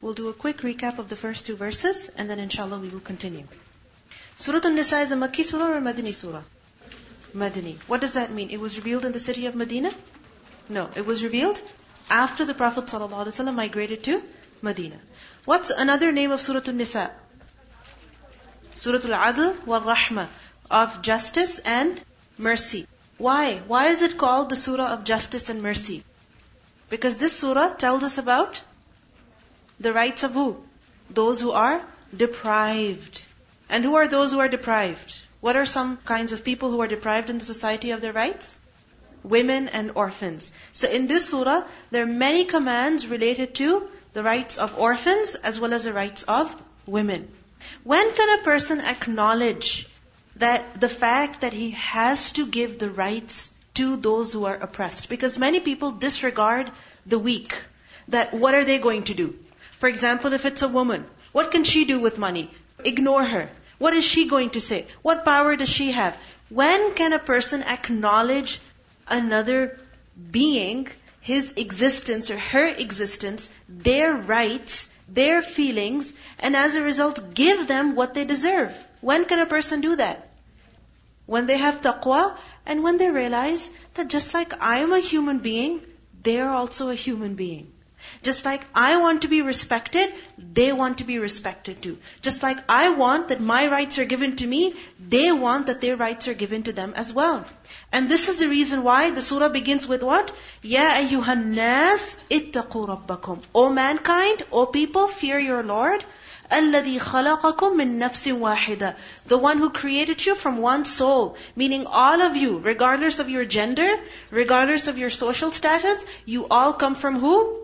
We'll do a quick recap of the first two verses and then inshallah we will continue. Surah An-Nisa is a Makki surah or Madani surah? Madani. What does that mean? It was revealed in the city of Medina? No, it was revealed after the Prophet ﷺ migrated to Medina. What's another name of Surah An-Nisa? Surah Al-Adl wal-Rahma of justice and mercy. Why? Why is it called the Surah of justice and mercy? Because this surah tells us about the rights of who? Those who are deprived. And who are those who are deprived? What are some kinds of people who are deprived in the society of their rights? Women and orphans. So in this surah, there are many commands related to the rights of orphans as well as the rights of women. When can a person acknowledge that the fact that he has to give the rights to those who are oppressed? Because many people disregard the weak. That what are they going to do? For example, if it's a woman, what can she do with money? Ignore her. What is she going to say? What power does she have? When can a person acknowledge another being, his existence or her existence, their rights, their feelings, and as a result give them what they deserve? When can a person do that? When they have taqwa and when they realize that just like I am a human being, they are also a human being. Just like I want to be respected, they want to be respected too. Just like I want that my rights are given to me, they want that their rights are given to them as well. And this is the reason why the surah begins with what? Ya ayyuhan nas ittaqu rabbakum. O mankind, O people, fear your Lord. الذي خلقكم من نفس واحدة The one who created you from one soul. Meaning all of you, regardless of your gender, regardless of your social status, you all come from who?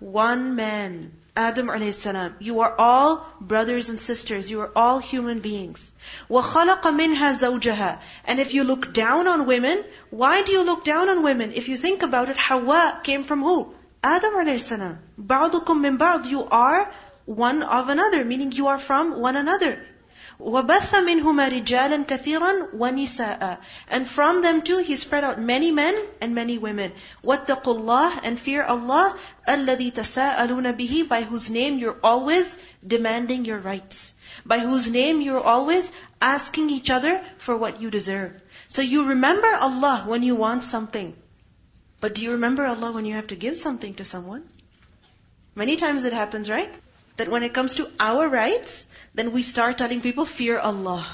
one man, Adam alayhi salam. You are all brothers and sisters. You are all human beings. وَخَلَقَ مِنْهَا زَوْجَهَا And if you look down on women, why do you look down on women? If you think about it, Hawa came from who? Adam alayhi salam. بَعْضُكُم مِّن بَعْض You are one of another, meaning you are from one another. وَبَثَّ مِنْهُمَا رِجَالًا كَثِيرًا وَنِسَاءً And from them too, He spread out many men and many women. وَاتَّقُوا اللَّهِ And fear Allah, الَّذِي تَسَاءَلُونَ بِهِ By whose name you're always demanding your rights. By whose name you're always asking each other for what you deserve. So you remember Allah when you want something. But do you remember Allah when you have to give something to someone? Many times it happens, right? That when it comes to our rights, then we start telling people, fear Allah.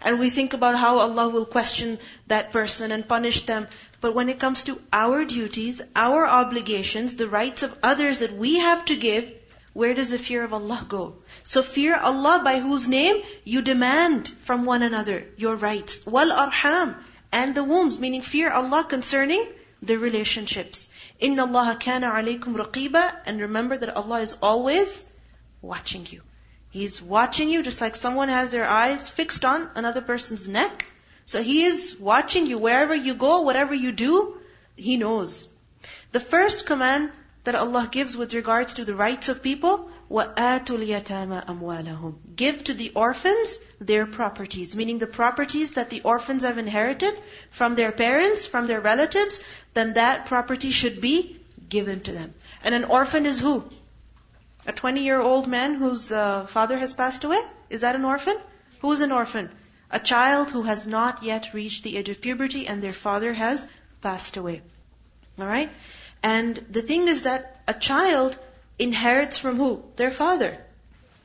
And we think about how Allah will question that person and punish them. But when it comes to our duties, our obligations, the rights of others that we have to give, where does the fear of Allah go? So fear Allah by whose name you demand from one another your rights. Wal arham and the wombs, meaning fear Allah concerning the relationships. Inna Allah kana alaykum raqiba and remember that Allah is always watching you. He's watching you just like someone has their eyes fixed on another person's neck. So He is watching you wherever you go, whatever you do, He knows. The first command that Allah gives with regards to the rights of people, وَآتُوا الْيَتَامَ أَمْوَالَهُمْ Give to the orphans their properties, meaning the properties that the orphans have inherited from their parents, from their relatives, then that property should be given to them. And an orphan is who? A 20 year old man whose uh, father has passed away? Is that an orphan? Who is an orphan? A child who has not yet reached the age of puberty and their father has passed away. Alright? And the thing is that a child inherits from who? Their father.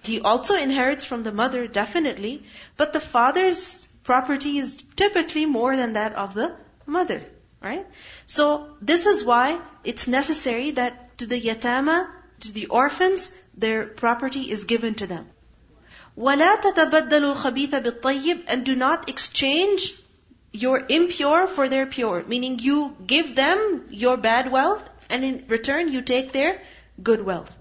He also inherits from the mother, definitely, but the father's property is typically more than that of the mother. Right? So, this is why it's necessary that to the yatama, to the orphans, their property is given to them. وَلَا تَتَبَدَّلُوا الْخَبِيثَ بِالطَّيِّبِ And do not exchange your impure for their pure. Meaning you give them your bad wealth and in return you take their good wealth.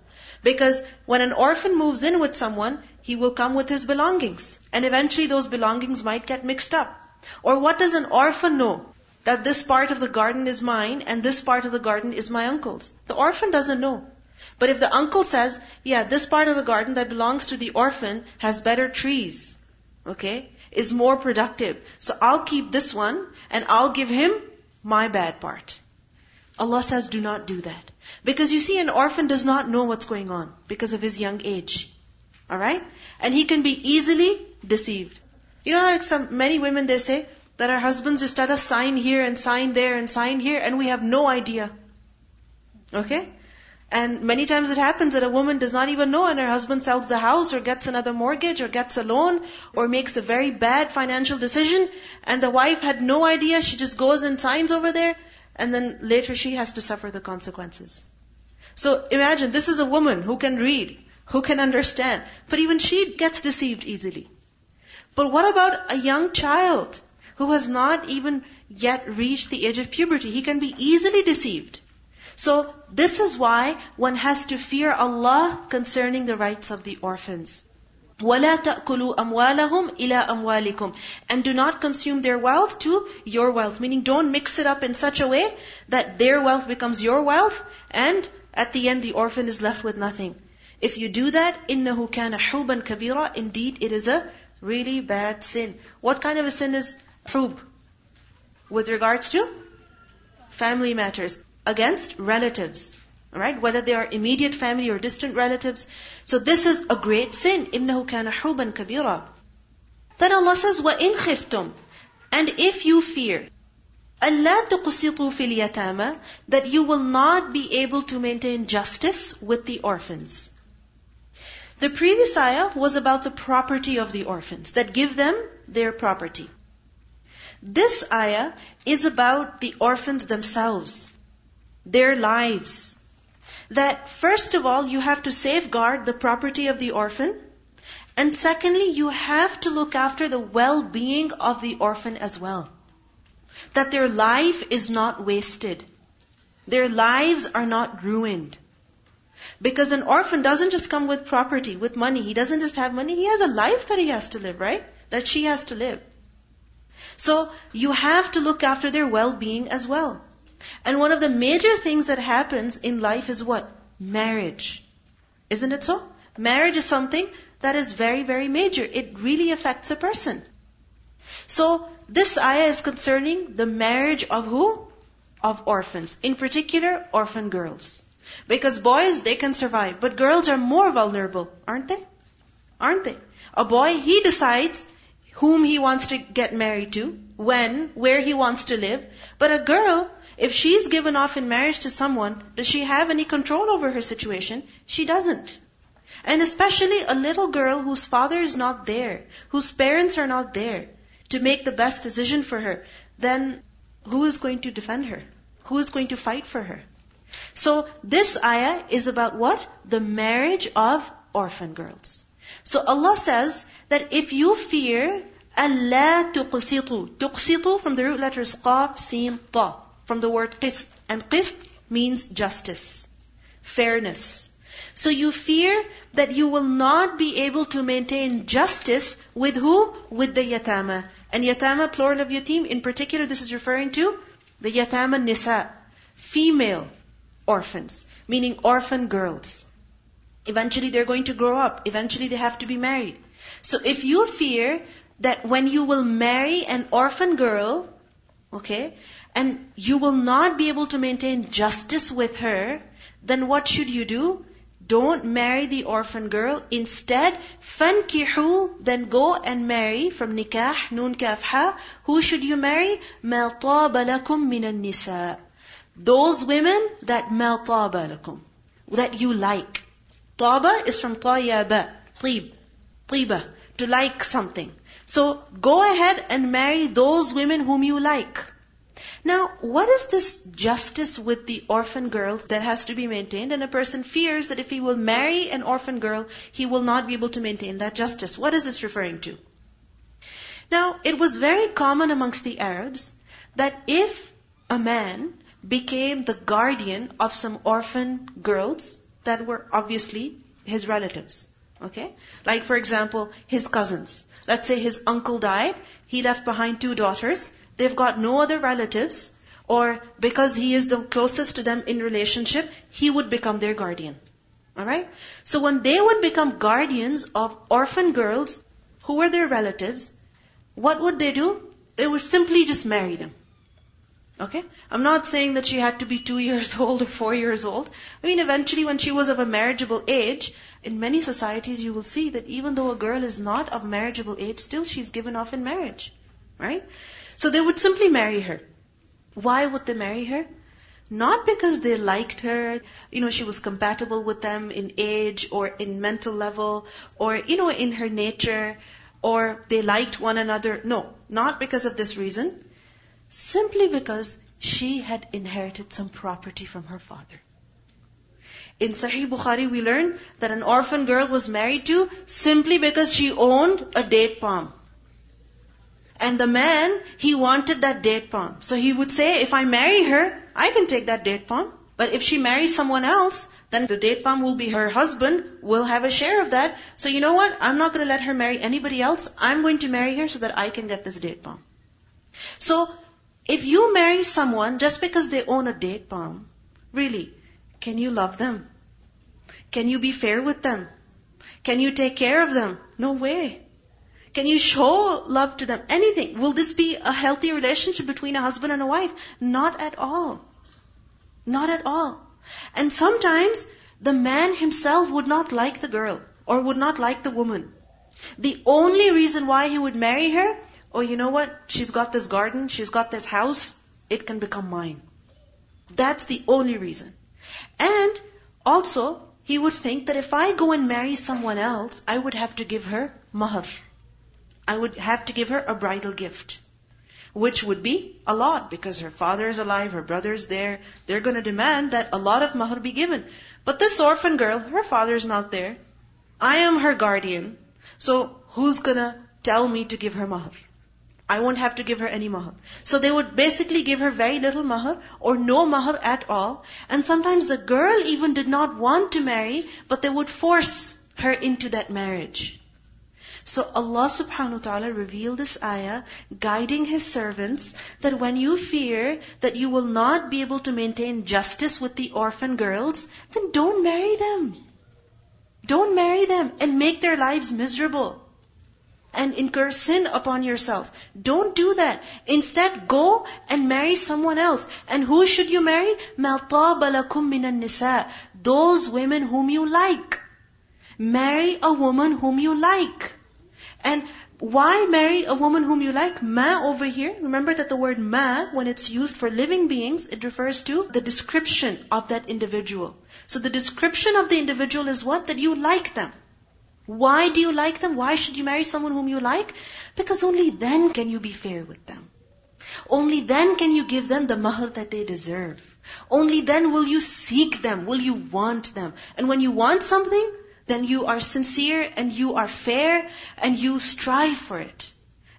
Because when an orphan moves in with someone, he will come with his belongings. And eventually those belongings might get mixed up. Or what does an orphan know? That this part of the garden is mine and this part of the garden is my uncle's. The orphan doesn't know. But if the uncle says, yeah, this part of the garden that belongs to the orphan has better trees, okay, is more productive. So I'll keep this one and I'll give him my bad part. Allah says, do not do that. Because you see, an orphan does not know what's going on because of his young age. Alright? And he can be easily deceived. You know, like some, many women, they say that our husbands just let us sign here and sign there and sign here and we have no idea. Okay? And many times it happens that a woman does not even know and her husband sells the house or gets another mortgage or gets a loan or makes a very bad financial decision and the wife had no idea. She just goes and signs over there and then later she has to suffer the consequences. So imagine this is a woman who can read, who can understand, but even she gets deceived easily. But what about a young child who has not even yet reached the age of puberty? He can be easily deceived. So this is why one has to fear Allah concerning the rights of the orphans. وَلَا تَأْكُلُوا أَمْوَالَهُمْ إِلَىٰ أَمْوَالِكُمْ And do not consume their wealth to your wealth. Meaning don't mix it up in such a way that their wealth becomes your wealth and at the end the orphan is left with nothing. If you do that, إِنَّهُ كَانَ حُوبًا كَبِيرًا Indeed, it is a really bad sin. What kind of a sin is hub? With regards to family matters against relatives. Alright? Whether they are immediate family or distant relatives. So this is a great sin. إِنَّهُ كَانَ حُوبًا كَبِيرًا Then Allah says, وَإِنْ خِفْتُمْ And if you fear, أَلَّا تُقْسِطُوا فِي الْيَتَامَى That you will not be able to maintain justice with the orphans. The previous ayah was about the property of the orphans, that give them their property. This ayah is about the orphans themselves their lives. That first of all, you have to safeguard the property of the orphan. And secondly, you have to look after the well-being of the orphan as well. That their life is not wasted. Their lives are not ruined. Because an orphan doesn't just come with property, with money. He doesn't just have money. He has a life that he has to live, right? That she has to live. So you have to look after their well-being as well. And one of the major things that happens in life is what? Marriage. Isn't it so? Marriage is something that is very, very major. It really affects a person. So, this ayah is concerning the marriage of who? Of orphans. In particular, orphan girls. Because boys, they can survive. But girls are more vulnerable, aren't they? Aren't they? A boy, he decides whom he wants to get married to, when, where he wants to live. But a girl, if she's given off in marriage to someone, does she have any control over her situation? She doesn't. And especially a little girl whose father is not there, whose parents are not there to make the best decision for her, then who is going to defend her? Who is going to fight for her? So this ayah is about what? The marriage of orphan girls. So Allah says that if you fear Allah tuqsitu, tuqsitu from the root letters qaf, sin, ta from the word qist. And qist means justice, fairness. So you fear that you will not be able to maintain justice with who? With the yatama. And yatama, plural of yatim, in particular, this is referring to the yatama nisa, female orphans, meaning orphan girls. Eventually they're going to grow up. Eventually they have to be married. So if you fear that when you will marry an orphan girl, okay, and you will not be able to maintain justice with her, then what should you do? Don't marry the orphan girl. Instead, fankihu, then go and marry from nikah, nun kafha. Who should you marry? Maltabalakum minan nisa. Those women that maltabalakum, that you like. Taba is from tayyaba, tib, tiba, to like something. So go ahead and marry those women whom you like. Now, what is this justice with the orphan girls that has to be maintained? And a person fears that if he will marry an orphan girl, he will not be able to maintain that justice. What is this referring to? Now, it was very common amongst the Arabs that if a man became the guardian of some orphan girls that were obviously his relatives, okay? Like for example, his cousins. Let's say his uncle died, he left behind two daughters, they've got no other relatives, or because he is the closest to them in relationship, he would become their guardian. Alright? So when they would become guardians of orphan girls who were their relatives, what would they do? They would simply just marry them. Okay? I'm not saying that she had to be two years old or four years old. I mean, eventually when she was of a marriageable age, in many societies you will see that even though a girl is not of marriageable age, still she's given off in marriage. Right? So they would simply marry her. Why would they marry her? Not because they liked her, you know, she was compatible with them in age or in mental level or, you know, in her nature or they liked one another. No, not because of this reason. Simply because she had inherited some property from her father. In Sahih Bukhari, we learn that an orphan girl was married to simply because she owned a date palm. And the man, he wanted that date palm. So he would say, if I marry her, I can take that date palm. But if she marries someone else, then the date palm will be her husband, will have a share of that. So you know what? I'm not going to let her marry anybody else. I'm going to marry her so that I can get this date palm. So, if you marry someone just because they own a date palm, really, can you love them? Can you be fair with them? Can you take care of them? No way. Can you show love to them? Anything. Will this be a healthy relationship between a husband and a wife? Not at all. Not at all. And sometimes the man himself would not like the girl or would not like the woman. The only reason why he would marry her, oh, you know what? She's got this garden, she's got this house, it can become mine. That's the only reason. And also, he would think that if I go and marry someone else, I would have to give her mahar. I would have to give her a bridal gift which would be a lot because her father is alive, her brother is there. They're going to demand that a lot of mahar be given. But this orphan girl, her father is not there. I am her guardian. So who's going to tell me to give her mahar? I won't have to give her any mahar. So they would basically give her very little mahar or no mahar at all. And sometimes the girl even did not want to marry, but they would force her into that marriage. So Allah subhanahu wa ta'ala revealed this ayah, guiding His servants, that when you fear that you will not be able to maintain justice with the orphan girls, then don't marry them. Don't marry them and make their lives miserable and incur sin upon yourself. Don't do that. Instead, go and marry someone else. And who should you marry? مَا minan nisa. Those women whom you like. Marry a woman whom you like. And why marry a woman whom you like? Ma over here, remember that the word ma, when it's used for living beings, it refers to the description of that individual. So the description of the individual is what? That you like them. Why do you like them? Why should you marry someone whom you like? Because only then can you be fair with them. Only then can you give them the mahar that they deserve. Only then will you seek them, will you want them. And when you want something, then you are sincere and you are fair and you strive for it.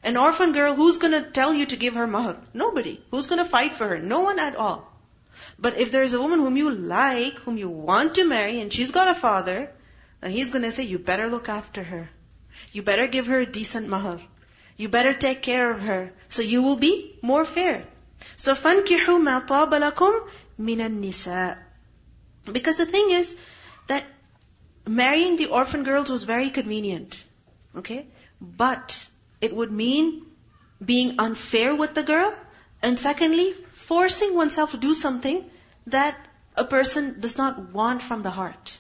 An orphan girl, who's gonna tell you to give her mahar? Nobody. Who's gonna fight for her? No one at all. But if there's a woman whom you like, whom you want to marry, and she's got a father, then he's gonna say, you better look after her. You better give her a decent mahar. You better take care of her. So you will be more fair. So فَانْكِحُوا مَا طَابَ لَكُمْ مِنَ النِّسَاءِ Because the thing is that marrying the orphan girls was very convenient. Okay? But it would mean being unfair with the girl. And secondly, forcing oneself to do something that a person does not want from the heart.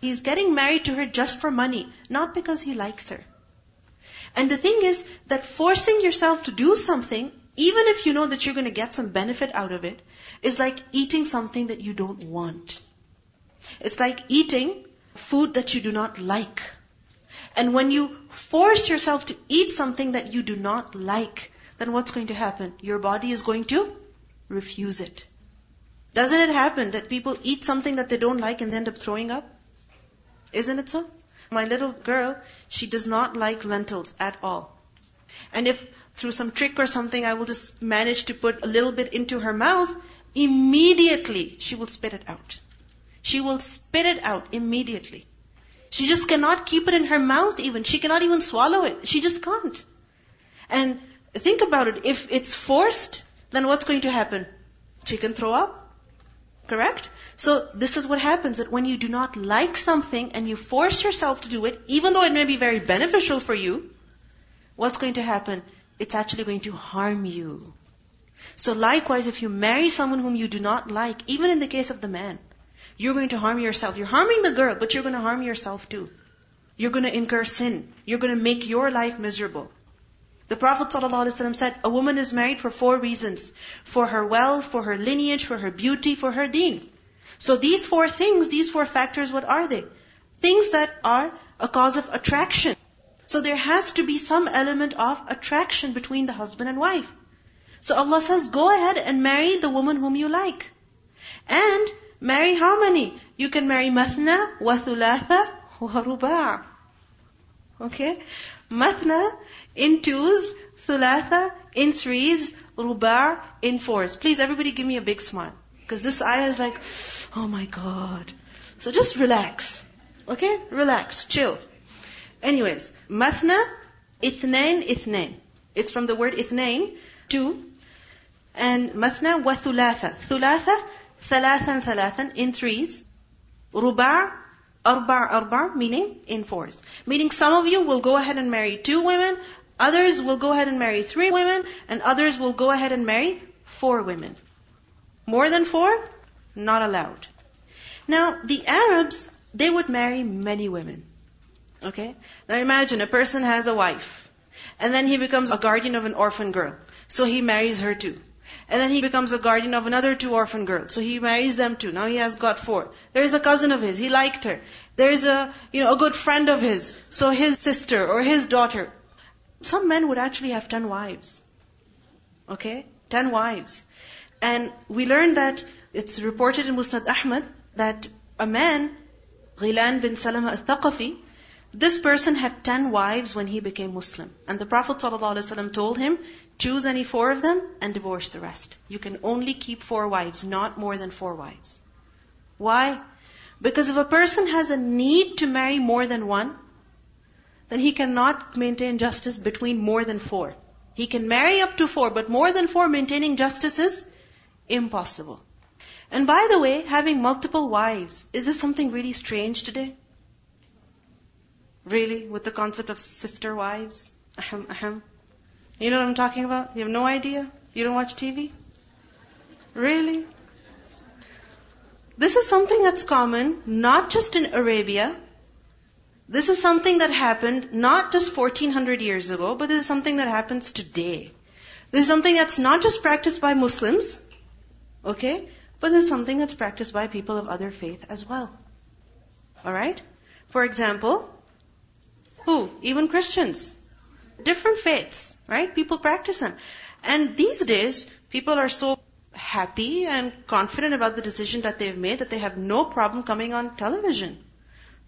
He's getting married to her just for money, not because he likes her. And the thing is that forcing yourself to do something, even if you know that you're going to get some benefit out of it, is like eating something that you don't want. It's like eating food that you do not like. And when you force yourself to eat something that you do not like, then what's going to happen? Your body is going to refuse it. Doesn't it happen that people eat something that they don't like and they end up throwing up? Isn't it so? My little girl, she does not like lentils at all. And if through some trick or something I will just manage to put a little bit into her mouth, immediately she will spit it out. She will spit it out immediately. She just cannot keep it in her mouth even. She cannot even swallow it. She just can't. And think about it. If it's forced, then what's going to happen? She can throw up. Correct? So this is what happens that when you do not like something and you force yourself to do it, even though it may be very beneficial for you, what's going to happen? It's actually going to harm you. So likewise, if you marry someone whom you do not like, even in the case of the man, you're going to harm yourself. You're harming the girl, but you're going to harm yourself too. You're going to incur sin. You're going to make your life miserable. The Prophet ﷺ said, a woman is married for four reasons. For her wealth, for her lineage, for her beauty, for her deen. So these four things, these four factors, what are they? Things that are a cause of attraction. So there has to be some element of attraction between the husband and wife. So Allah says, go ahead and marry the woman whom you like. And marry how many? You can marry mathna, wa thulatha, ruba'. Okay? Mathna in twos, thulatha in threes, ruba' in fours. Please everybody give me a big smile. Because this ayah is like, oh my god. So just relax. Okay? Relax, chill. Anyways, mathna, ithnain, ithnain. It's from the word ithnain, two. And mathna wa thulatha. Thulatha, thalathan, thalathan, in threes. Ruba', arba' arba' meaning in fours. Meaning some of you will go ahead and marry two women, others will go ahead and marry three women, and others will go ahead and marry four women. More than four? Not allowed. Now, the Arabs, they would marry many women. Okay? Now imagine a person has a wife, and then he becomes a guardian of an orphan girl. So he marries her too. And then he becomes a guardian of another two orphan girls. So he marries them too. Now he has got four. There is a cousin of his. He liked her. There is a, you know, a good friend of his. So his sister or his daughter. Some men would actually have ten wives. Okay? Ten wives. And we learned that it's reported in Musnad Ahmad that a man, Ghilan bin Salama al-Thaqafi, this person had ten wives when he became Muslim. And the Prophet ﷺ told him, choose any four of them and divorce the rest. You can only keep four wives, not more than four wives. Why? Because if a person has a need to marry more than one, then he cannot maintain justice between more than four. He can marry up to four, but more than four maintaining justice is impossible. And by the way, having multiple wives, is this something really strange today? Really? With the concept of sister wives? Ahem, ahem. You know what I'm talking about? You have no idea? You don't watch TV? Really? This is something that's common, not just in Arabia. This is something that happened not just 1400 years ago, but this is something that happens today. This is something that's not just practiced by Muslims, okay, but this is something that's practiced by people of other faith as well. Alright? For example, who? Even Christians. Different faiths, right? People practice them. And these days, people are so happy and confident about the decision that they've made that they have no problem coming on television.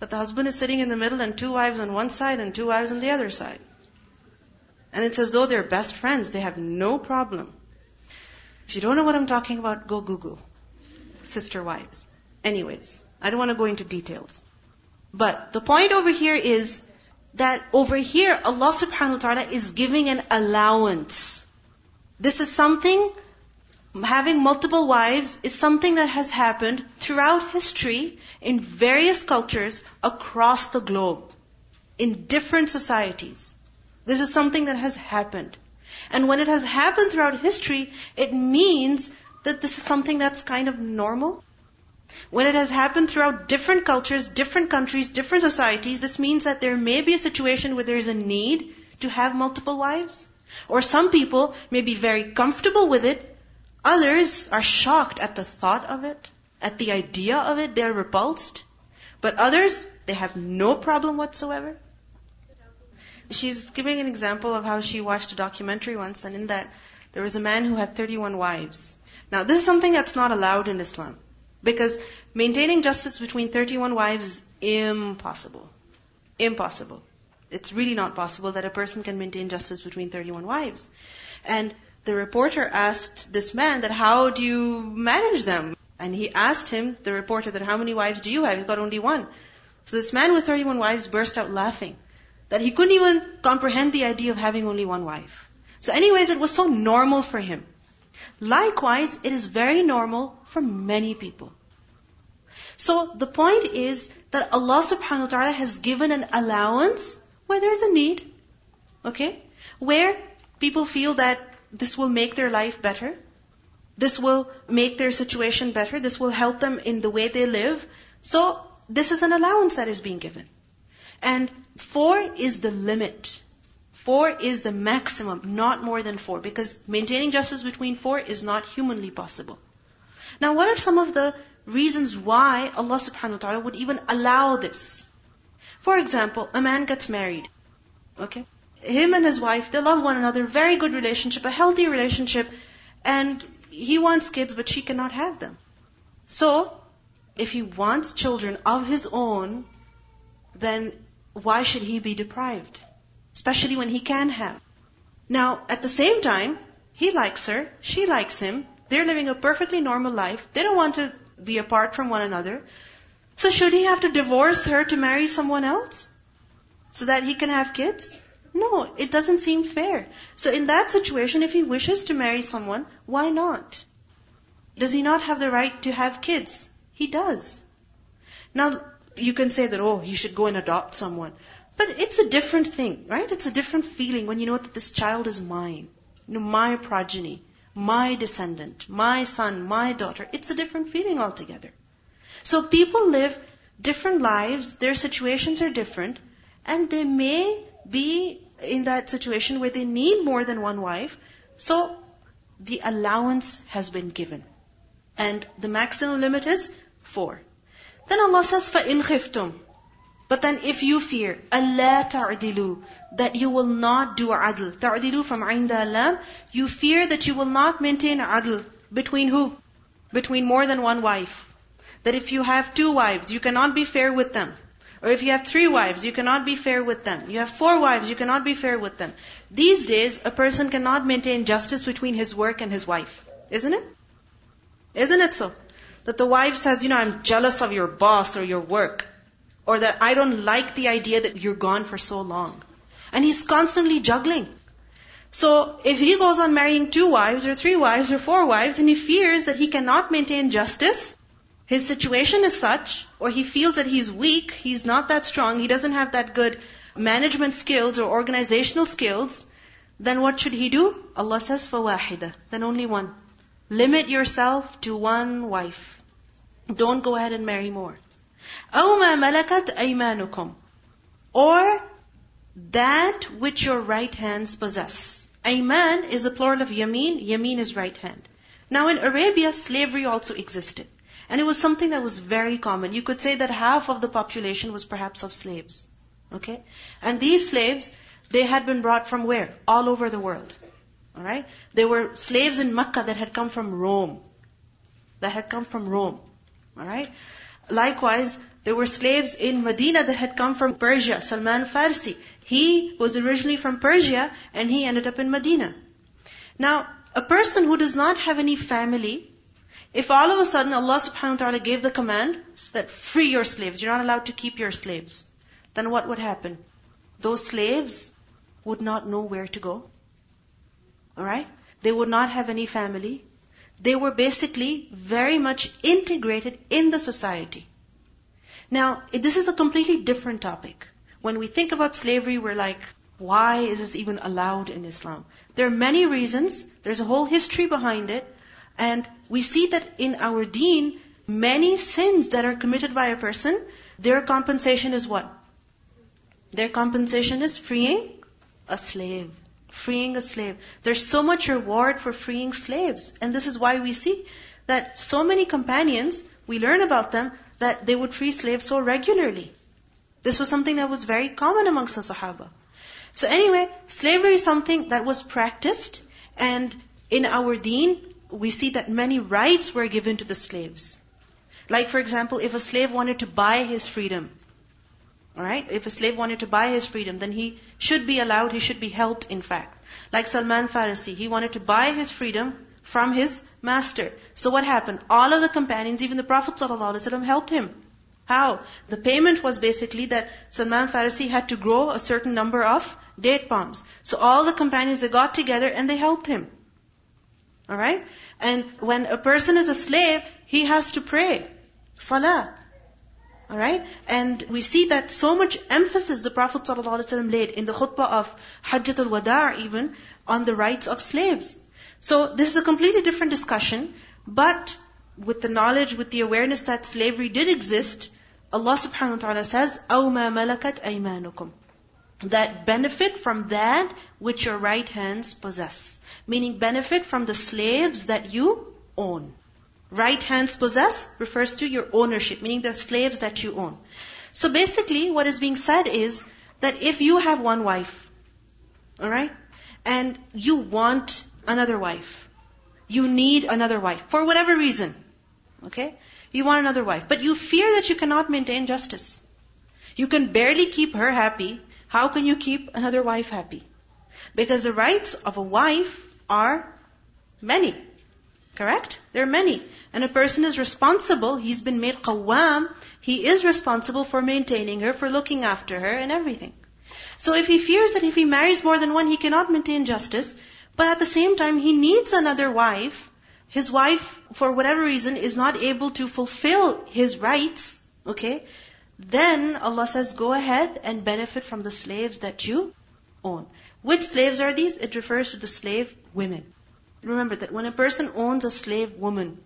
That the husband is sitting in the middle and two wives on one side and two wives on the other side. And it's as though they're best friends. They have no problem. If you don't know what I'm talking about, go Google. Sister wives. Anyways, I don't want to go into details. But the point over here is that over here, Allah subhanahu wa ta'ala is giving an allowance. This is something, having multiple wives is something that has happened throughout history in various cultures across the globe, in different societies. This is something that has happened. And when it has happened throughout history, it means that this is something that's kind of normal. When it has happened throughout different cultures, different countries, different societies, this means that there may be a situation where there is a need to have multiple wives. Or some people may be very comfortable with it. Others are shocked at the thought of it, at the idea of it, they're repulsed. But others, they have no problem whatsoever. She's giving an example of how she watched a documentary once, and in that, there was a man who had 31 wives. Now, this is something that's not allowed in Islam. Because maintaining justice between 31 wives is impossible. Impossible. It's really not possible that a person can maintain justice between 31 wives. And the reporter asked this man that how do you manage them? And he asked him, the reporter, that how many wives do you have? He's got only one. So this man with 31 wives burst out laughing. That he couldn't even comprehend the idea of having only one wife. So anyways, it was so normal for him. Likewise, it is very normal for many people. So the point is that Allah subhanahu wa ta'ala has given an allowance where there's a need. Okay? Where people feel that this will make their life better. This will make their situation better. This will help them in the way they live. So, this is an allowance that is being given. And four is the limit. Four is the maximum, not more than four, because maintaining justice between four is not humanly possible. Now, what are some of the reasons why Allah subhanahu wa ta'ala would even allow this? For example, a man gets married. Okay? Him and his wife, they love one another, very good relationship, a healthy relationship, and he wants kids, but she cannot have them. So, if he wants children of his own, then why should he be deprived? Especially when he can have. Now, at the same time, he likes her, she likes him, they're living a perfectly normal life, they don't want to be apart from one another. So should he have to divorce her to marry someone else? So that he can have kids? No, it doesn't seem fair. So in that situation, if he wishes to marry someone, why not? Does he not have the right to have kids? He does. Now, you can say that, oh, he should go and adopt someone. But it's a different thing, right? It's a different feeling when you know that this child is mine. You know, my progeny, my descendant, my son, my daughter. It's a different feeling altogether. So people live different lives, their situations are different, and they may be in that situation where they need more than one wife. So the allowance has been given. And the maximum limit is four. Then Allah says, فَإِنْ خِفْتُمْ but then if you fear, Allā تَعْدِلُوا That you will not do adl. Ta'dilu from عِنْدَ اللَّهِ You fear that you will not maintain adl. Between who? Between more than one wife. That if you have two wives, you cannot be fair with them. Or if you have three wives, you cannot be fair with them. You have four wives, you cannot be fair with them. These days, a person cannot maintain justice between his work and his wife. Isn't it? Isn't it so? That the wife says, you know, I'm jealous of your boss or your work. Or that I don't like the idea that you're gone for so long. And he's constantly juggling. So if he goes on marrying two wives or three wives or four wives and he fears that he cannot maintain justice, his situation is such, or he feels that he's weak, he's not that strong, he doesn't have that good management skills or organizational skills, then what should he do? Allah says, فَوَاحِدَةً Then only one. Limit yourself to one wife. Don't go ahead and marry more. أَوْ مَا مَلَكَتْ أَيْمَانُكُمْ Or that which your right hands possess. Ayman is a plural of yameen. Yameen is right hand. Now in Arabia, slavery also existed. And it was something that was very common. You could say that half of the population was perhaps of slaves. Okay? And these slaves, they had been brought from where? All over the world. Alright? There were slaves in Mecca that had come from Rome. That had come from Rome. Alright? Likewise, there were slaves in Medina that had come from Persia. Salman Farsi. He was originally from Persia and he ended up in Medina. Now, a person who does not have any family, if all of a sudden Allah subhanahu wa ta'ala gave the command that free your slaves, you're not allowed to keep your slaves, then what would happen? Those slaves would not know where to go. Alright? They would not have any family. They were basically very much integrated in the society. Now, this is a completely different topic. When we think about slavery, we're like, why is this even allowed in Islam? There are many reasons. There's a whole history behind it. And we see that in our deen, many sins that are committed by a person, their compensation is what? Their compensation is freeing a slave. Freeing a slave. There's so much reward for freeing slaves. And this is why we see that so many companions, we learn about them, that they would free slaves so regularly. This was something that was very common amongst the Sahaba. So anyway, slavery is something that was practiced, and in our deen, we see that many rights were given to the slaves. Like for example, if a slave wanted to buy his freedom, alright, if a slave wanted to buy his freedom, then he should be allowed, he should be helped in fact. Like Salman Farisi, he wanted to buy his freedom from his master. So what happened? All of the companions, even the Prophet ﷺ helped him. How? The payment was basically that Salman Farisi had to grow a certain number of date palms. So all the companions, they got together and they helped him. Alright? And when a person is a slave, he has to pray. Salah. Alright? And we see that so much emphasis the Prophet ﷺ laid in the khutbah of Hajjatul Wada' even on the rights of slaves. So this is a completely different discussion, but with the knowledge, with the awareness that slavery did exist, Allah subhanahu wa ta'ala says, أَوْ مَا مَلَكَتْ أَيْمَانُكُمْ That benefit from that which your right hands possess. Meaning benefit from the slaves that you own. Right hands possess refers to your ownership, meaning the slaves that you own. So basically, what is being said is that if you have one wife, alright, and you want another wife, you need another wife, for whatever reason, okay, you want another wife, but you fear that you cannot maintain justice. You can barely keep her happy. How can you keep another wife happy? Because the rights of a wife are many. Correct? There are many. And a person is responsible, he's been made qawwam, he is responsible for maintaining her, for looking after her and everything. So if he fears that if he marries more than one, he cannot maintain justice, but at the same time he needs another wife, his wife, for whatever reason, is not able to fulfill his rights, okay, then Allah says, go ahead and benefit from the slaves that you own. Which slaves are these? It refers to the slave women. Remember that when a person owns a slave woman,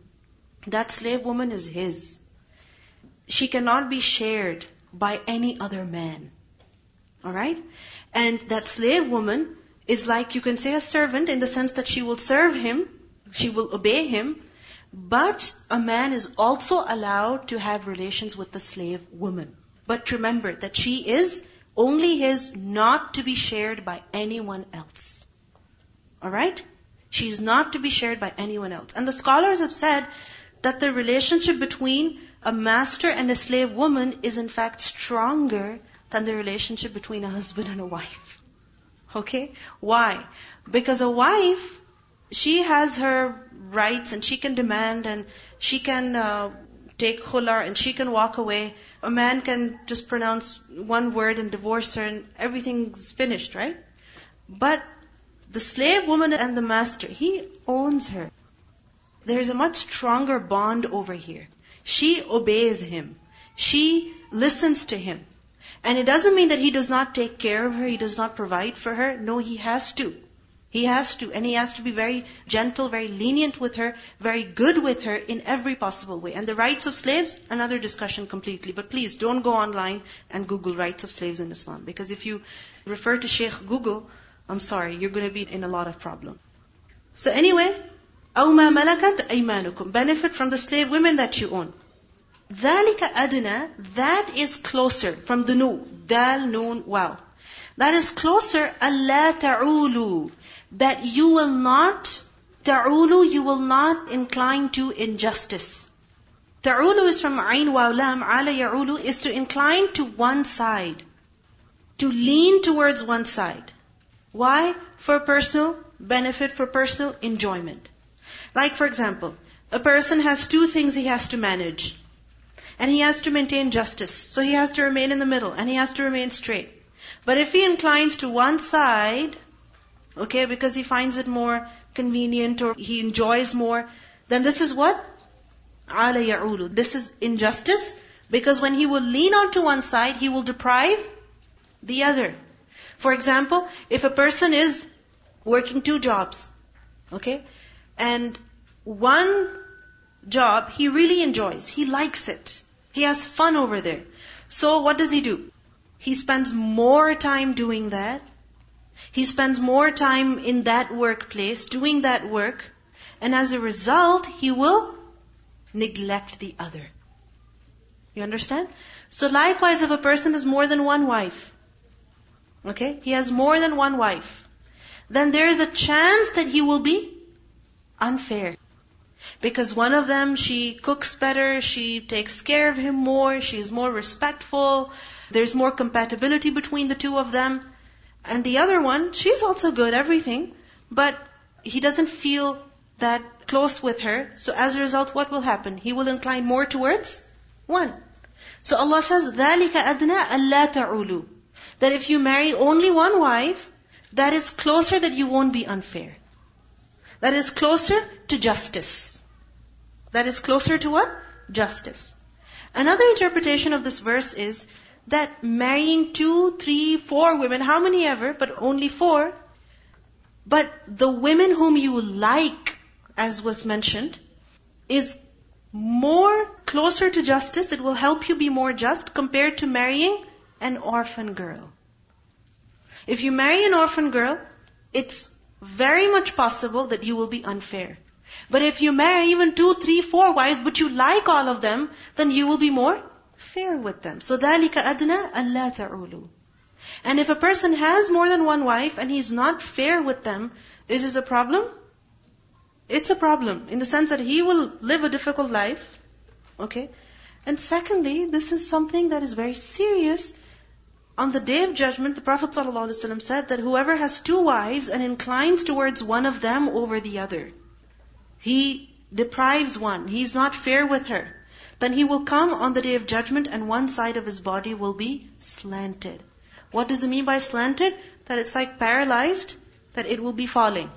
that slave woman is his. She cannot be shared by any other man. Alright? And that slave woman is like, you can say a servant in the sense that she will serve him, she will obey him, but a man is also allowed to have relations with the slave woman. But remember that she is only his, not to be shared by anyone else. Alright? She is not to be shared by anyone else. And the scholars have said that the relationship between a master and a slave woman is in fact stronger than the relationship between a husband and a wife. Okay? Why? Because a wife, she has her rights and she can demand and she can uh, take khular and she can walk away. A man can just pronounce one word and divorce her and everything's finished, right? But the slave woman and the master, he owns her. There's a much stronger bond over here. She obeys him. She listens to him. And it doesn't mean that he does not take care of her, he does not provide for her. No, he has to. He has to. And he has to be very gentle, very lenient with her, very good with her in every possible way. And the rights of slaves, another discussion completely. But please don't go online and Google rights of slaves in Islam. Because if you refer to Sheikh Google, I'm sorry, you're going to be in a lot of problem. So anyway, أو ما ملكت أيمانكم. Benefit from the slave women that you own. ذلك أدنى. That is closer from the nu. Dal, noon, wow. That is closer. ألا تعولوا. That you will not تعولوا. You will not incline to injustice. تعولوا is from عين واو لام. على يعولوا is to incline to one side. To lean towards one side. Why? For personal benefit, for personal enjoyment. Like for example, a person has two things he has to manage. And he has to maintain justice. So he has to remain in the middle and he has to remain straight. But if he inclines to one side, okay, because he finds it more convenient or he enjoys more, then this is what? Ala ya'ulu. This is injustice because when he will lean onto one side, he will deprive the other. For example, if a person is working two jobs, okay, and one job he really enjoys, he likes it, he has fun over there. So what does he do? He spends more time doing that. He spends more time in that workplace, doing that work, and as a result, he will neglect the other. You understand? So likewise, if a person has more than one wife, Okay? He has more than one wife. Then there is a chance that he will be unfair. Because one of them, she cooks better, she takes care of him more, she is more respectful, there's more compatibility between the two of them. And the other one, she's also good, everything, but he doesn't feel that close with her. So as a result, what will happen? He will incline more towards one. So Allah says, ذَلِكَ أَدْنَى أَلَّا تَعُولُوا that if you marry only one wife, that is closer that you won't be unfair. That is closer to justice. That is closer to what? Justice. Another interpretation of this verse is that marrying two, three, four women, how many ever, but only four, But the women whom you like, as was mentioned, is more closer to justice. It will help you be more just compared to marrying an orphan girl. If you marry an orphan girl, it's very much possible that you will be unfair. But if you marry even two, three, four wives, but you like all of them, then you will be more fair with them. So ذَلِكَ أَدْنَى أَلَّا تَعُولُوا And if a person has more than one wife and he's not fair with them, is this a problem? It's a problem in the sense that he will live a difficult life. Okay? And secondly, this is something that is very serious. on the day of judgment, the Prophet ﷺ said that whoever has two wives and inclines towards one of them over the other, he deprives one, he is not fair with her, then he will come on the day of judgment and one side of his body will be slanted. What does it mean by slanted? That it's like paralyzed, that it will be falling.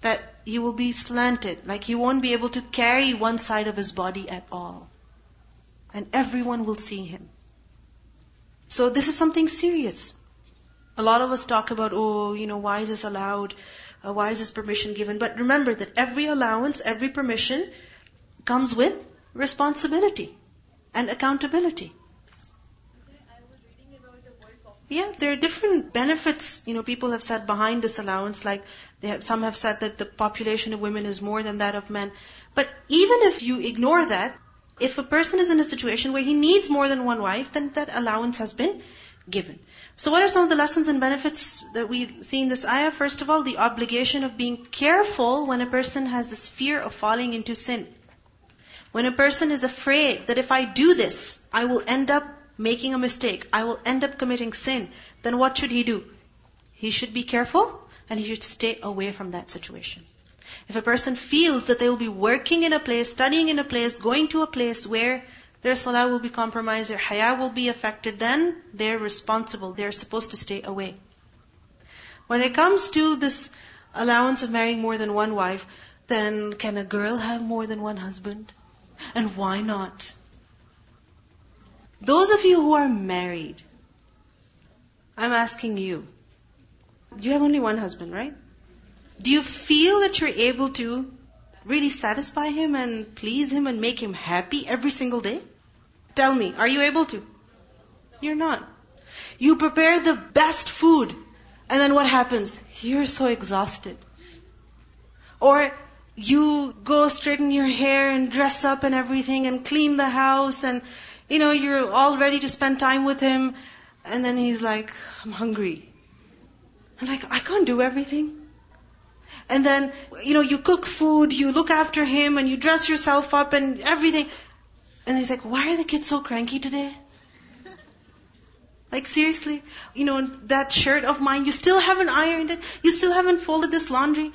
That he will be slanted, like he won't be able to carry one side of his body at all. And everyone will see him. So this is something serious. A lot of us talk about, oh, you know, why is this allowed? Uh, why is this permission given? But remember that every allowance, every permission comes with responsibility and accountability. Yeah, there are different benefits, you know, people have said behind this allowance, like have, some have said that the population of women is more than that of men. But even if you ignore that, if a person is in a situation where he needs more than one wife, then that allowance has been given. So what are some of the lessons and benefits that we see in this ayah? First of all, the obligation of being careful when a person has this fear of falling into sin. When a person is afraid that if I do this, I will end up making a mistake, I will end up committing sin, then what should he do? He should be careful and he should stay away from that situation. If a person feels that they will be working in a place, studying in a place, going to a place where their salah will be compromised, their haya will be affected, then they're responsible. They're supposed to stay away. When it comes to this allowance of marrying more than one wife, then can a girl have more than one husband? And why not? Those of you who are married, I'm asking you, you have only one husband, right? Do you feel that you're able to really satisfy him and please him and make him happy every single day? Tell me, are you able to? You're not. You prepare the best food, and then what happens? You're so exhausted. Or you go straighten your hair and dress up and everything and clean the house and you know, you're all ready to spend time with him, and then he's like, I'm hungry. I'm like, I can't do everything. And then, you know, you cook food, you look after him, and you dress yourself up and everything. And he's like, why are the kids so cranky today? Like seriously, you know, that shirt of mine, you still haven't ironed it, you still haven't folded this laundry.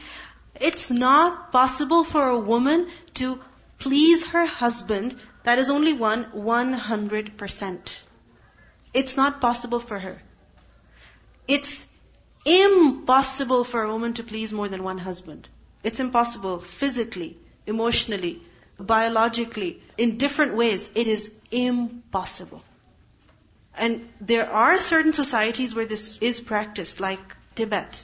It's not possible for a woman to please her husband that is only one 100%. It's not possible for her. It's impossible for a woman to please more than one husband. It's impossible physically, emotionally, biologically, in different ways. It is impossible. And there are certain societies where this is practiced, like Tibet.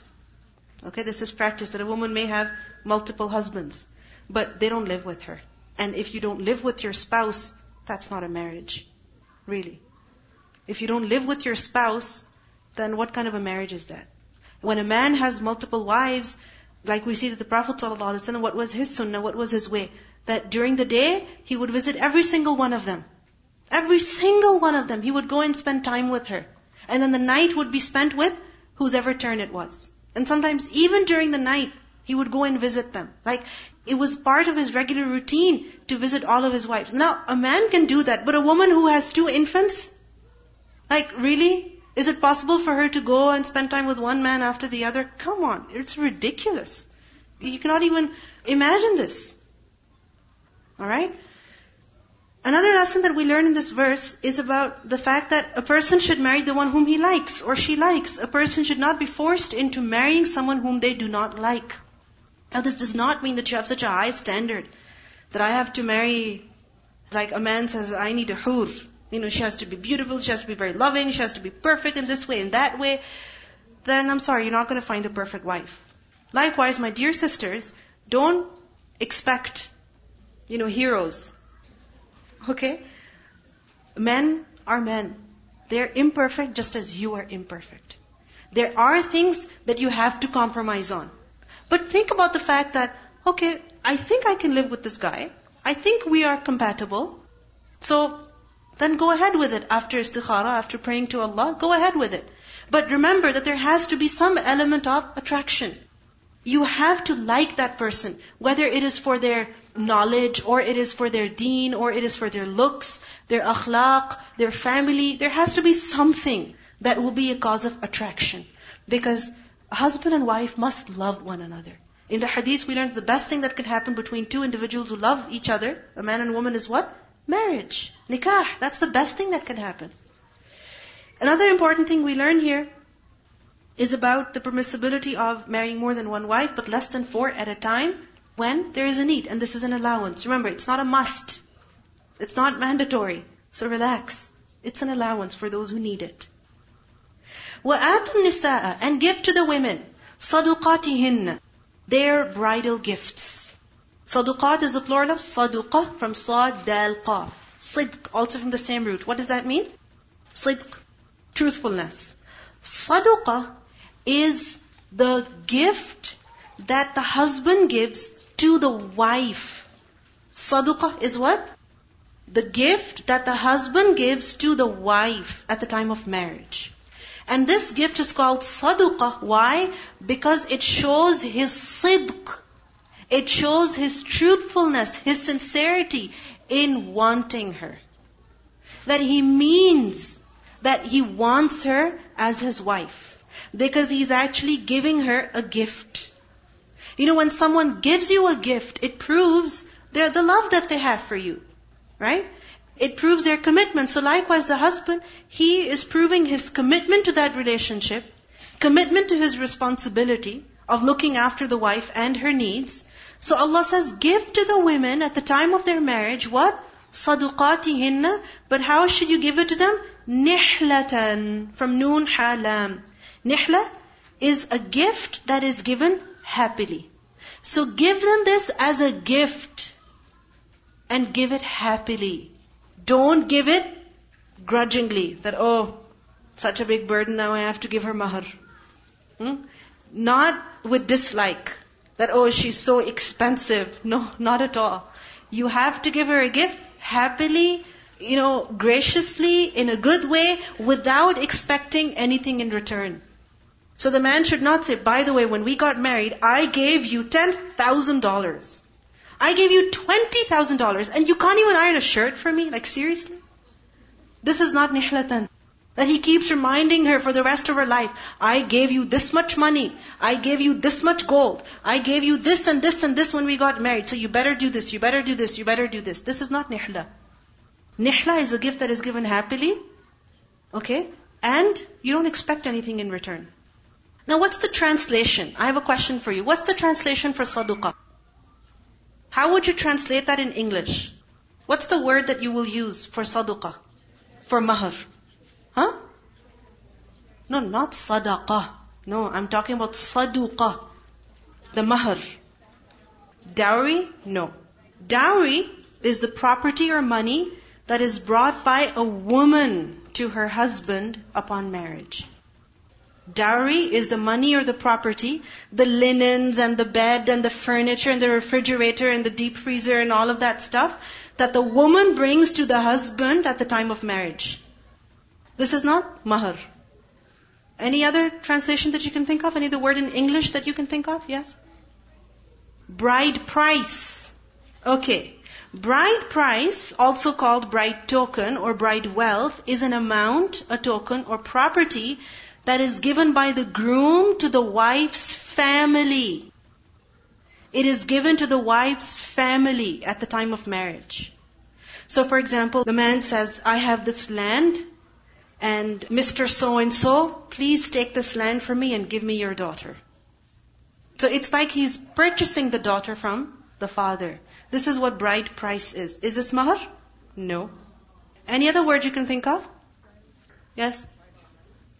Okay, this is practiced that a woman may have multiple husbands, but they don't live with her. And if you don't live with your spouse, that's not a marriage. Really. If you don't live with your spouse, then what kind of a marriage is that? When a man has multiple wives, like we see that the Prophet ﷺ, what was his sunnah, what was his way? That during the day, he would visit every single one of them. Every single one of them. He would go and spend time with her. And then the night would be spent with whose ever turn it was. And sometimes even during the night, he would go and visit them. Like, it was part of his regular routine to visit all of his wives. Now, a man can do that, but a woman who has two infants? Like, really? Is it possible for her to go and spend time with one man after the other? Come on, it's ridiculous. You cannot even imagine this. Alright? Another lesson that we learn in this verse is about the fact that a person should marry the one whom he likes or she likes. A person should not be forced into marrying someone whom they do not like. Now this does not mean that you have such a high standard that I have to marry, like a man says, I need a hur. You know, she has to be beautiful, she has to be very loving, she has to be perfect in this way and that way. Then I'm sorry, you're not going to find the perfect wife. Likewise, my dear sisters, don't expect, you know, heroes. Okay? Men are men. They're imperfect just as you are imperfect. There are things that you have to compromise on. But think about the fact that, okay, I think I can live with this guy. I think we are compatible. So then go ahead with it after istikhara, after praying to Allah, go ahead with it. But remember that there has to be some element of attraction. You have to like that person, whether it is for their knowledge, or it is for their deen, or it is for their looks, their akhlaq, their family. There has to be something that will be a cause of attraction. Because husband and wife must love one another. In the hadith, we learned the best thing that can happen between two individuals who love each other, a man and woman, is what? Marriage. Nikah. That's the best thing that can happen. Another important thing we learn here is about the permissibility of marrying more than one wife, but less than four at a time when there is a need. And this is an allowance. Remember, it's not a must. It's not mandatory. So relax. It's an allowance for those who need it. وَآتُوا النِّسَاءَ And give to the women صَدُقَاتِهِنَّ Their bridal gifts. Saduqat is the plural of saduqa from sad dal qaf. Sidq, also from the same root. What does that mean? Sidq, truthfulness. Saduqa is the gift that the husband gives to the wife. Saduqa is what? The gift that the husband gives to the wife at the time of marriage. And this gift is called saduqa. Why? Because it shows his sidq. It shows his truthfulness, his sincerity in wanting her. That he means that he wants her as his wife because he's actually giving her a gift. You know, when someone gives you a gift, it proves their, the love that they have for you. Right? It proves their commitment. So likewise, the husband, he is proving his commitment to that relationship, commitment to his responsibility of looking after the wife and her needs. So Allah says, give to the women at the time of their marriage what? Saduqatihinna. But how should you give it to them? Nihlatan. From noon halam. Nihla is a gift that is given happily. So give them this as a gift and give it happily. Don't give it grudgingly that, oh, such a big burden now I have to give her mahar. Hmm? Not with dislike that, oh, she's so expensive. No, not at all. You have to give her a gift happily, you know, graciously, in a good way, without expecting anything in return. So the man should not say, by the way, when we got married, I gave you $10,000. I gave you $20,000 and you can't even iron a shirt for me? Like seriously? This is not nihlatan. That he keeps reminding her for the rest of her life, I gave you this much money. I gave you this much gold. I gave you this and this and this when we got married. So you better do this, you better do this, you better do this. This is not nihla. Nihla is a gift that is given happily. Okay? And you don't expect anything in return. Now what's the translation? I have a question for you. What's the translation for saduqa? How would you translate that in English? What's the word that you will use for saduqa? For mahar? Huh? No, not sadaqa. No, I'm talking about saduqa. The mahar. Dowry? No. Dowry is the property or money that is brought by a woman to her husband upon marriage. Dowry is the money or the property, the linens and the bed and the furniture and the refrigerator and the deep freezer and all of that stuff that the woman brings to the husband at the time of marriage. This is not mahar. Any other translation that you can think of? Any other word in English that you can think of? Yes? Bride price. Okay. Bride price, also called bride token or bride wealth, is an amount, a token, or property that is given by the groom to the wife's family. It is given to the wife's family at the time of marriage. So for example, the man says, I have this land and Mr. So and so, please take this land from me and give me your daughter. So it's like he's purchasing the daughter from the father. This is what bride price is. Is this mahar? No. Any other word you can think of? Yes?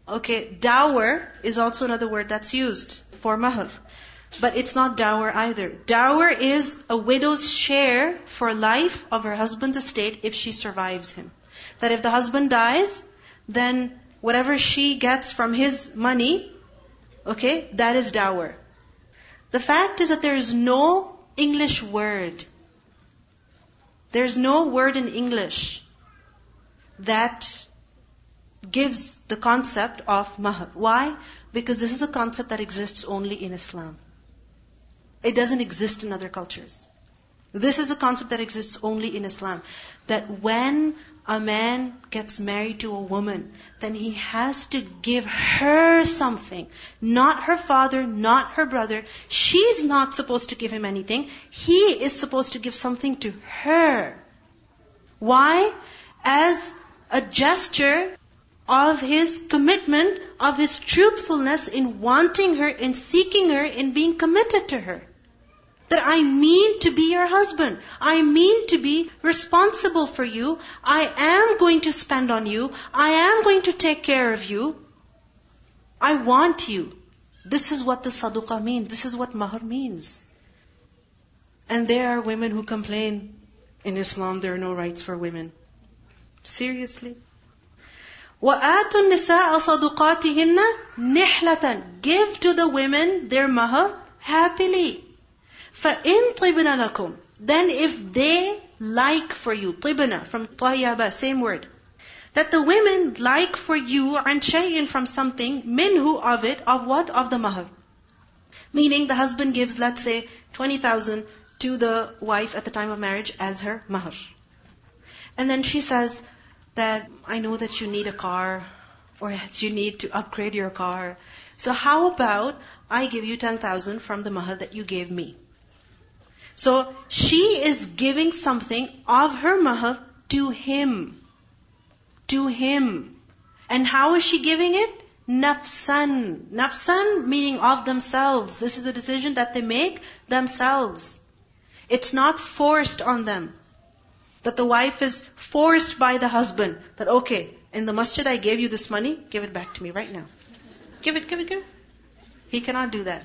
Okay, dower is also another word that's used for mahar. But it's not dower either. Dower is a widow's share for life of her husband's estate if she survives him. That if the husband dies, then whatever she gets from his money, okay, that is dower. The fact is that there is no English word. There's no word in English that gives the concept of mahr. Why? Because this is a concept that exists only in Islam. It doesn't exist in other cultures. This is a concept that exists only in Islam. That when a man gets married to a woman, then he has to give her something. Not her father, not her brother. She's not supposed to give him anything. He is supposed to give something to her. Why? As a gesture of his commitment, of his truthfulness in wanting her, in seeking her, in being committed to her. That I mean to be your husband. I mean to be responsible for you. I am going to spend on you. I am going to take care of you. I want you. This is what the saduqa means. This is what mahr means. And there are women who complain in Islam there are no rights for women. Seriously? وَآتُوا النِّسَاءَ صَدُقَاتِهِنَّ نِحْلَةً Give to the women their mahr happily. فَإِن طِبْنَ لَكُمْ Then if they like for you, طِبْنَ from طَيَّبَ, same word. That the women like for you and shay'in from something, minhu of it, of what? Of the mahr. Meaning the husband gives, let's say, 20,000 to the wife at the time of marriage as her mahr. And then she says, that I know that you need a car or that you need to upgrade your car. So how about I give you 10,000 from the mahar that you gave me? So she is giving something of her mahar to him. To him. And how is she giving it? Nafsan. Nafsan meaning of themselves. This is a decision that they make themselves. It's not forced on them. That the wife is forced by the husband that, okay, in the masjid I gave you this money, give it back to me right now. Give it, give it, give it. He cannot do that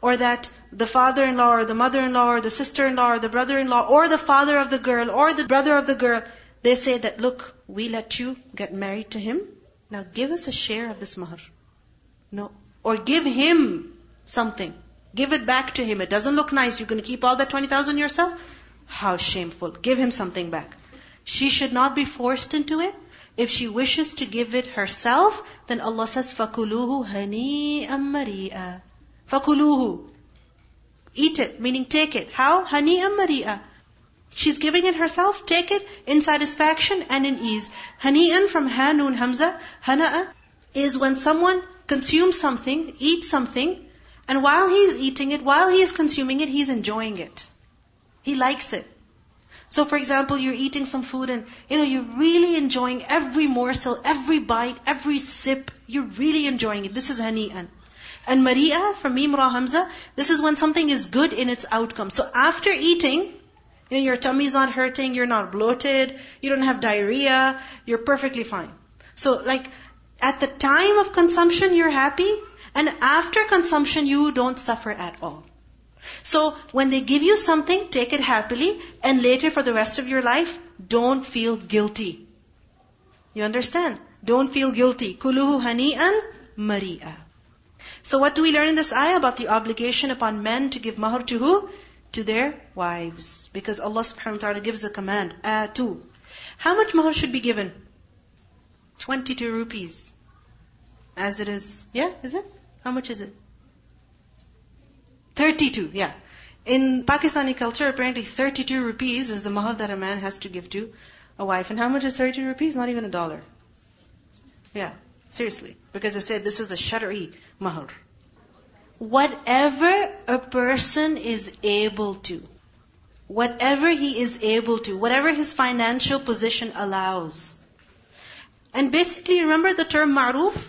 Or that the father-in-law or the mother-in-law or the sister-in-law or the brother-in-law or the father of the girl or the brother of the girl, they say that, look, we let you get married to him. Now give us a share of this mahr. No. Or give him something. Give it back to him. It doesn't look nice. You're going to keep all that 20,000 yourself? How shameful. Give him something back. She should not be forced into it. If she wishes to give it herself, then Allah says, فَكُلُوهُ هَنِيئًا مَرِيئًا فَكُلُوهُ Eat it, meaning take it. How? هَنِيئًا مَرِيئًا She's giving it herself, take it in satisfaction and in ease. Hani'an from Hanun Hamza, Hana'a, is when someone consumes something, eats something, and while he's eating it, while he is consuming it, he's enjoying it. He likes it. So for example, you're eating some food and, you know, you're really enjoying every morsel, every bite, every sip. You're really enjoying it. This is hani'an. And mari'a, from Mim Hamza, this is when something is good in its outcome. So after eating, you know, your tummy's not hurting, you're not bloated, you don't have diarrhea, you're perfectly fine. So like, at the time of consumption, you're happy, and after consumption, you don't suffer at all. So when they give you something, take it happily, and later for the rest of your life, don't feel guilty. You understand? Don't feel guilty. Kuluhu hani'an mari'a. So what do we learn in this ayah about the obligation upon men to give mahr to who? To their wives. Because Allah subhanahu wa ta'ala gives a command, ah, atu. How much mahr should be given? 22 rupees. As it is, yeah, is it? How much is it? 32, yeah. In Pakistani culture, apparently 32 rupees is the mahar that a man has to give to a wife. And how much is 32 rupees? Not even a dollar. Yeah, seriously. Because they said this is a shari mahar. Whatever a person is able to, whatever he is able to, whatever his financial position allows. And basically, remember the term ma'ruf?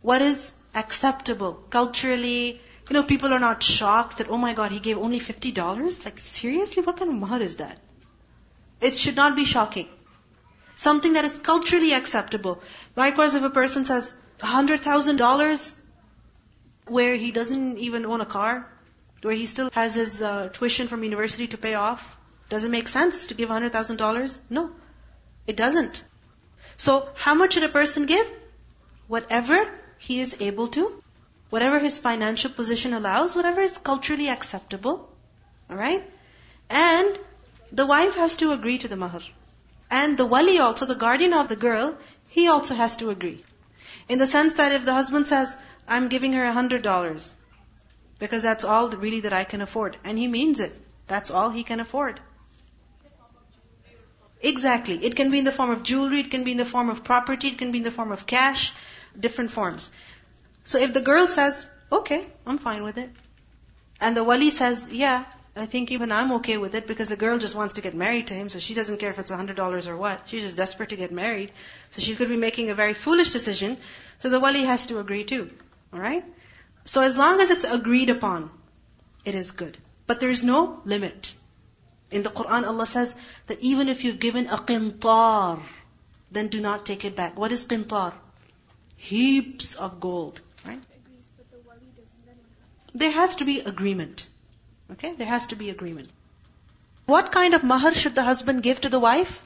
What is acceptable culturally, you know, people are not shocked that, oh my god, he gave only $50? Like, seriously? What kind of mahar is that? It should not be shocking. Something that is culturally acceptable. Likewise, if a person says $100,000, where he doesn't even own a car, where he still has his uh, tuition from university to pay off, does it make sense to give $100,000? No, it doesn't. So, how much should a person give? Whatever he is able to, whatever his financial position allows, whatever is culturally acceptable. Alright? And the wife has to agree to the mahar. And the wali also, the guardian of the girl, he also has to agree. In the sense that if the husband says, I'm giving her a hundred dollars, because that's all really that I can afford, and he means it, that's all he can afford. Exactly. It can be in the form of jewelry, it can be in the form of property, it can be in the form of cash, different forms. So if the girl says, okay, I'm fine with it, and the wali says, yeah, I think even I'm okay with it because the girl just wants to get married to him, so she doesn't care if it's a hundred dollars or what. She's just desperate to get married. So she's going to be making a very foolish decision. So the wali has to agree too. Alright? So as long as it's agreed upon, it is good. But there's no limit. In the Quran, Allah says that even if you've given a qintar, then do not take it back. What is qintar? Heaps of gold. Right? There has to be agreement. Okay? There has to be agreement. What kind of mahar should the husband give to the wife?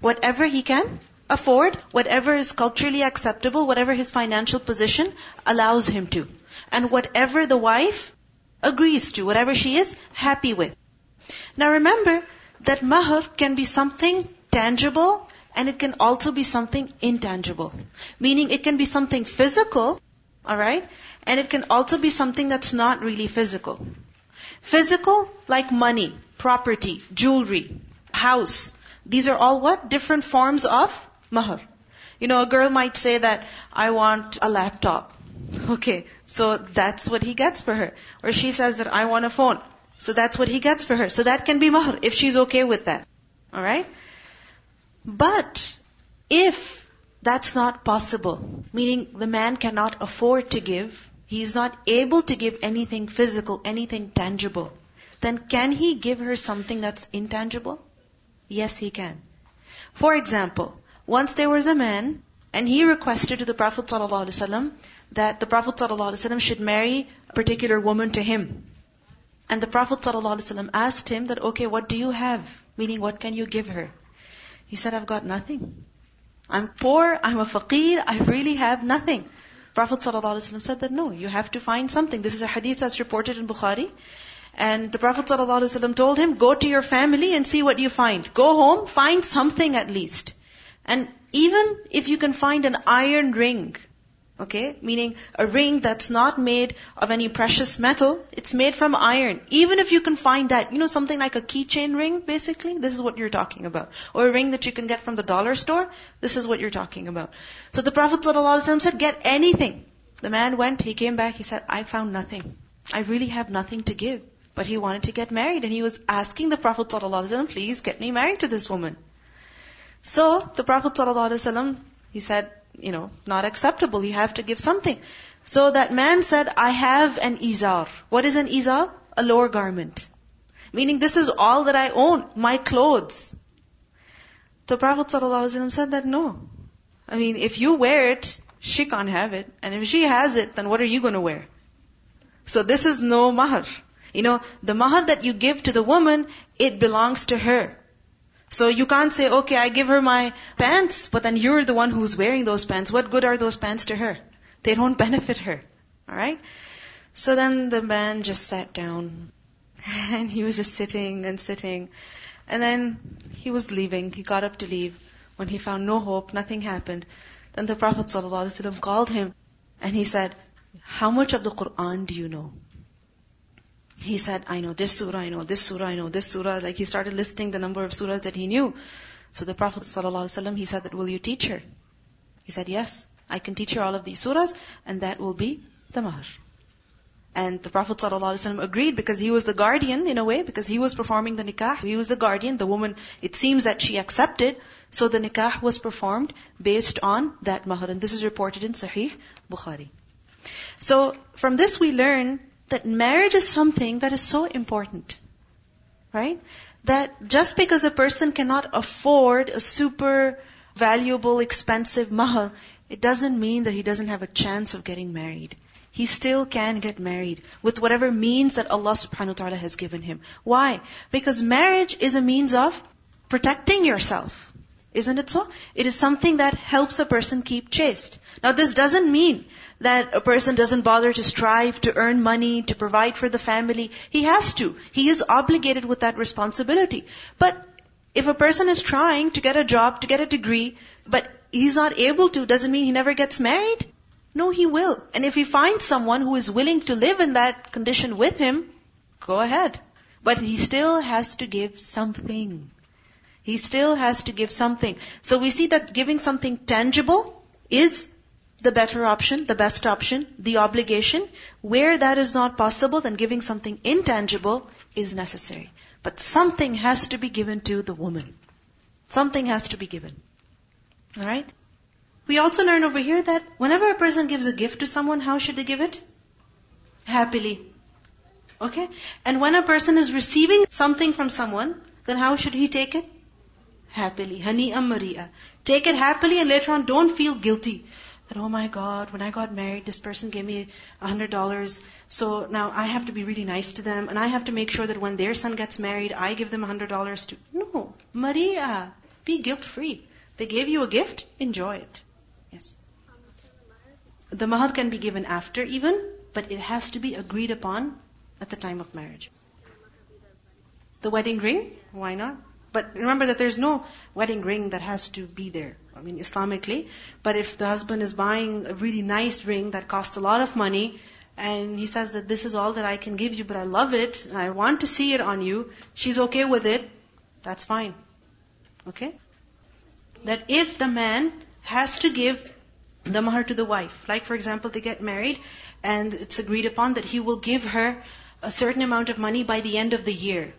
Whatever he can afford, whatever is culturally acceptable, whatever his financial position allows him to. And whatever the wife agrees to, whatever she is happy with. Now remember that mahar can be something tangible and it can also be something intangible. Meaning it can be something physical, alright, and it can also be something that's not really physical. Physical, like money, property, jewelry, house. These are all what? Different forms of mahar. You know, a girl might say that, I want a laptop. Okay, so that's what he gets for her. Or she says that, I want a phone. So that's what he gets for her. So that can be mahar if she's okay with that. Alright? But, if that's not possible, meaning the man cannot afford to give, he is not able to give anything physical, anything tangible, then can he give her something that's intangible? Yes, he can. For example, once there was a man, and he requested to the Prophet ﷺ that the Prophet ﷺ should marry a particular woman to him. And the Prophet ﷺ asked him that, okay, what do you have? Meaning, what can you give her? He said, I've got nothing. I'm poor, I'm a faqir, I really have nothing. Prophet ﷺ said that no, you have to find something. This is a hadith that's reported in Bukhari. And the Prophet ﷺ told him, go to your family and see what you find. Go home, find something at least. And even if you can find an iron ring, Okay? Meaning a ring that's not made of any precious metal, it's made from iron. Even if you can find that, you know, something like a keychain ring, basically, this is what you're talking about. Or a ring that you can get from the dollar store, this is what you're talking about. So the Prophet ﷺ said, get anything. The man went, he came back, he said, I found nothing. I really have nothing to give. But he wanted to get married and he was asking the Prophet ﷺ, please get me married to this woman. So the Prophet ﷺ, he said, you know, not acceptable. You have to give something. So that man said, I have an izar. What is an izar? A lower garment. Meaning this is all that I own, my clothes. The Prophet ﷺ said that no. I mean, if you wear it, she can't have it. And if she has it, then what are you going to wear? So this is no mahar. You know, the mahar that you give to the woman, it belongs to her. So you can't say, okay, I give her my pants, but then you're the one who's wearing those pants. What good are those pants to her? They don't benefit her. Alright? So then the man just sat down. And he was just sitting and sitting. And then he was leaving. He got up to leave. When he found no hope, nothing happened. Then the Prophet called him and he said, How much of the Quran do you know? He said, I know this surah, I know this surah, I know this surah. Like he started listing the number of surahs that he knew. So the Prophet ﷺ, he said that, will you teach her? He said, yes, I can teach her all of these surahs, and that will be the mahr. And the Prophet ﷺ agreed because he was the guardian in a way, because he was performing the nikah. He was the guardian. The woman, it seems that she accepted. So the nikah was performed based on that mahr. And this is reported in Sahih Bukhari. So from this we learn that marriage is something that is so important. Right? That just because a person cannot afford a super valuable, expensive mahar, it doesn't mean that he doesn't have a chance of getting married. he still can get married with whatever means that Allah subhanahu wa ta'ala has given him. Why? Because marriage is a means of protecting yourself. Isn't it so? It is something that helps a person keep chaste. Now this doesn't mean that a person doesn't bother to strive to earn money, to provide for the family. He has to. He is obligated with that responsibility. But if a person is trying to get a job, to get a degree, but he's not able to, doesn't mean he never gets married. No, he will. And if he finds someone who is willing to live in that condition with him, go ahead. But he still has to give something. He still has to give something. So we see that giving something tangible is the better option, the best option, the obligation. Where that is not possible, then giving something intangible is necessary. But something has to be given to the woman. Something has to be given. Alright? We also learn over here that whenever a person gives a gift to someone, how should they give it? Happily. Okay? And when a person is receiving something from someone, then how should he take it? Happily. Hani mari'a. Take it happily and later on don't feel guilty that, oh my God, when I got married, this person gave me a hundred dollars. So now I have to be really nice to them and I have to make sure that when their son gets married, I give them a hundred dollars too. No. mari'a. Be guilt free. They gave you a gift, enjoy it. Yes. The mahar can be given after even, but it has to be agreed upon at the time of marriage. The wedding ring? Why not? But remember that there's no wedding ring that has to be there. I mean, Islamically. But if the husband is buying a really nice ring that costs a lot of money, and he says that this is all that I can give you, but I love it, and I want to see it on you, she's okay with it, that's fine. Okay? That if the man has to give the mahar to the wife, like for example, they get married, and it's agreed upon that he will give her a certain amount of money by the end of the year.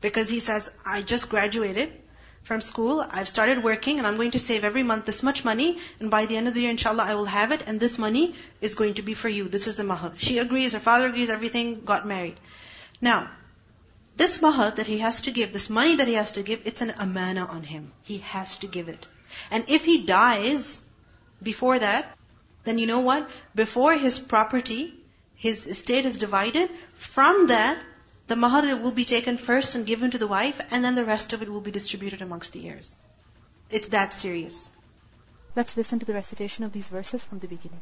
Because he says, I just graduated from school, I've started working, and I'm going to save every month this much money, and by the end of the year, inshallah, I will have it, and this money is going to be for you. This is the mahar. She agrees, her father agrees, everything, got married. Now, this mahar that he has to give, this money that he has to give, it's an amana on him. He has to give it. And if he dies before that, then you know what? Before his property, his estate is divided, from that, the mahar will be taken first and given to the wife, and then the rest of it will be distributed amongst the heirs. It's that serious. Let's listen to the recitation of these verses from the beginning.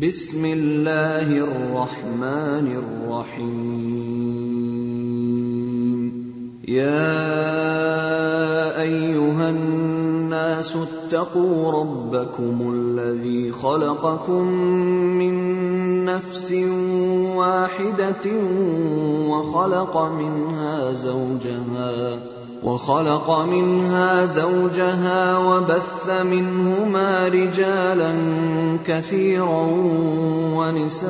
بسم الله الرحمن الرحيم يا ايها الناس اتقوا ربكم الذي خلقكم من نفس واحدة وخلق منها زوجها وخلق منها زوجها وبث منهما رجالا كثيرا ونساء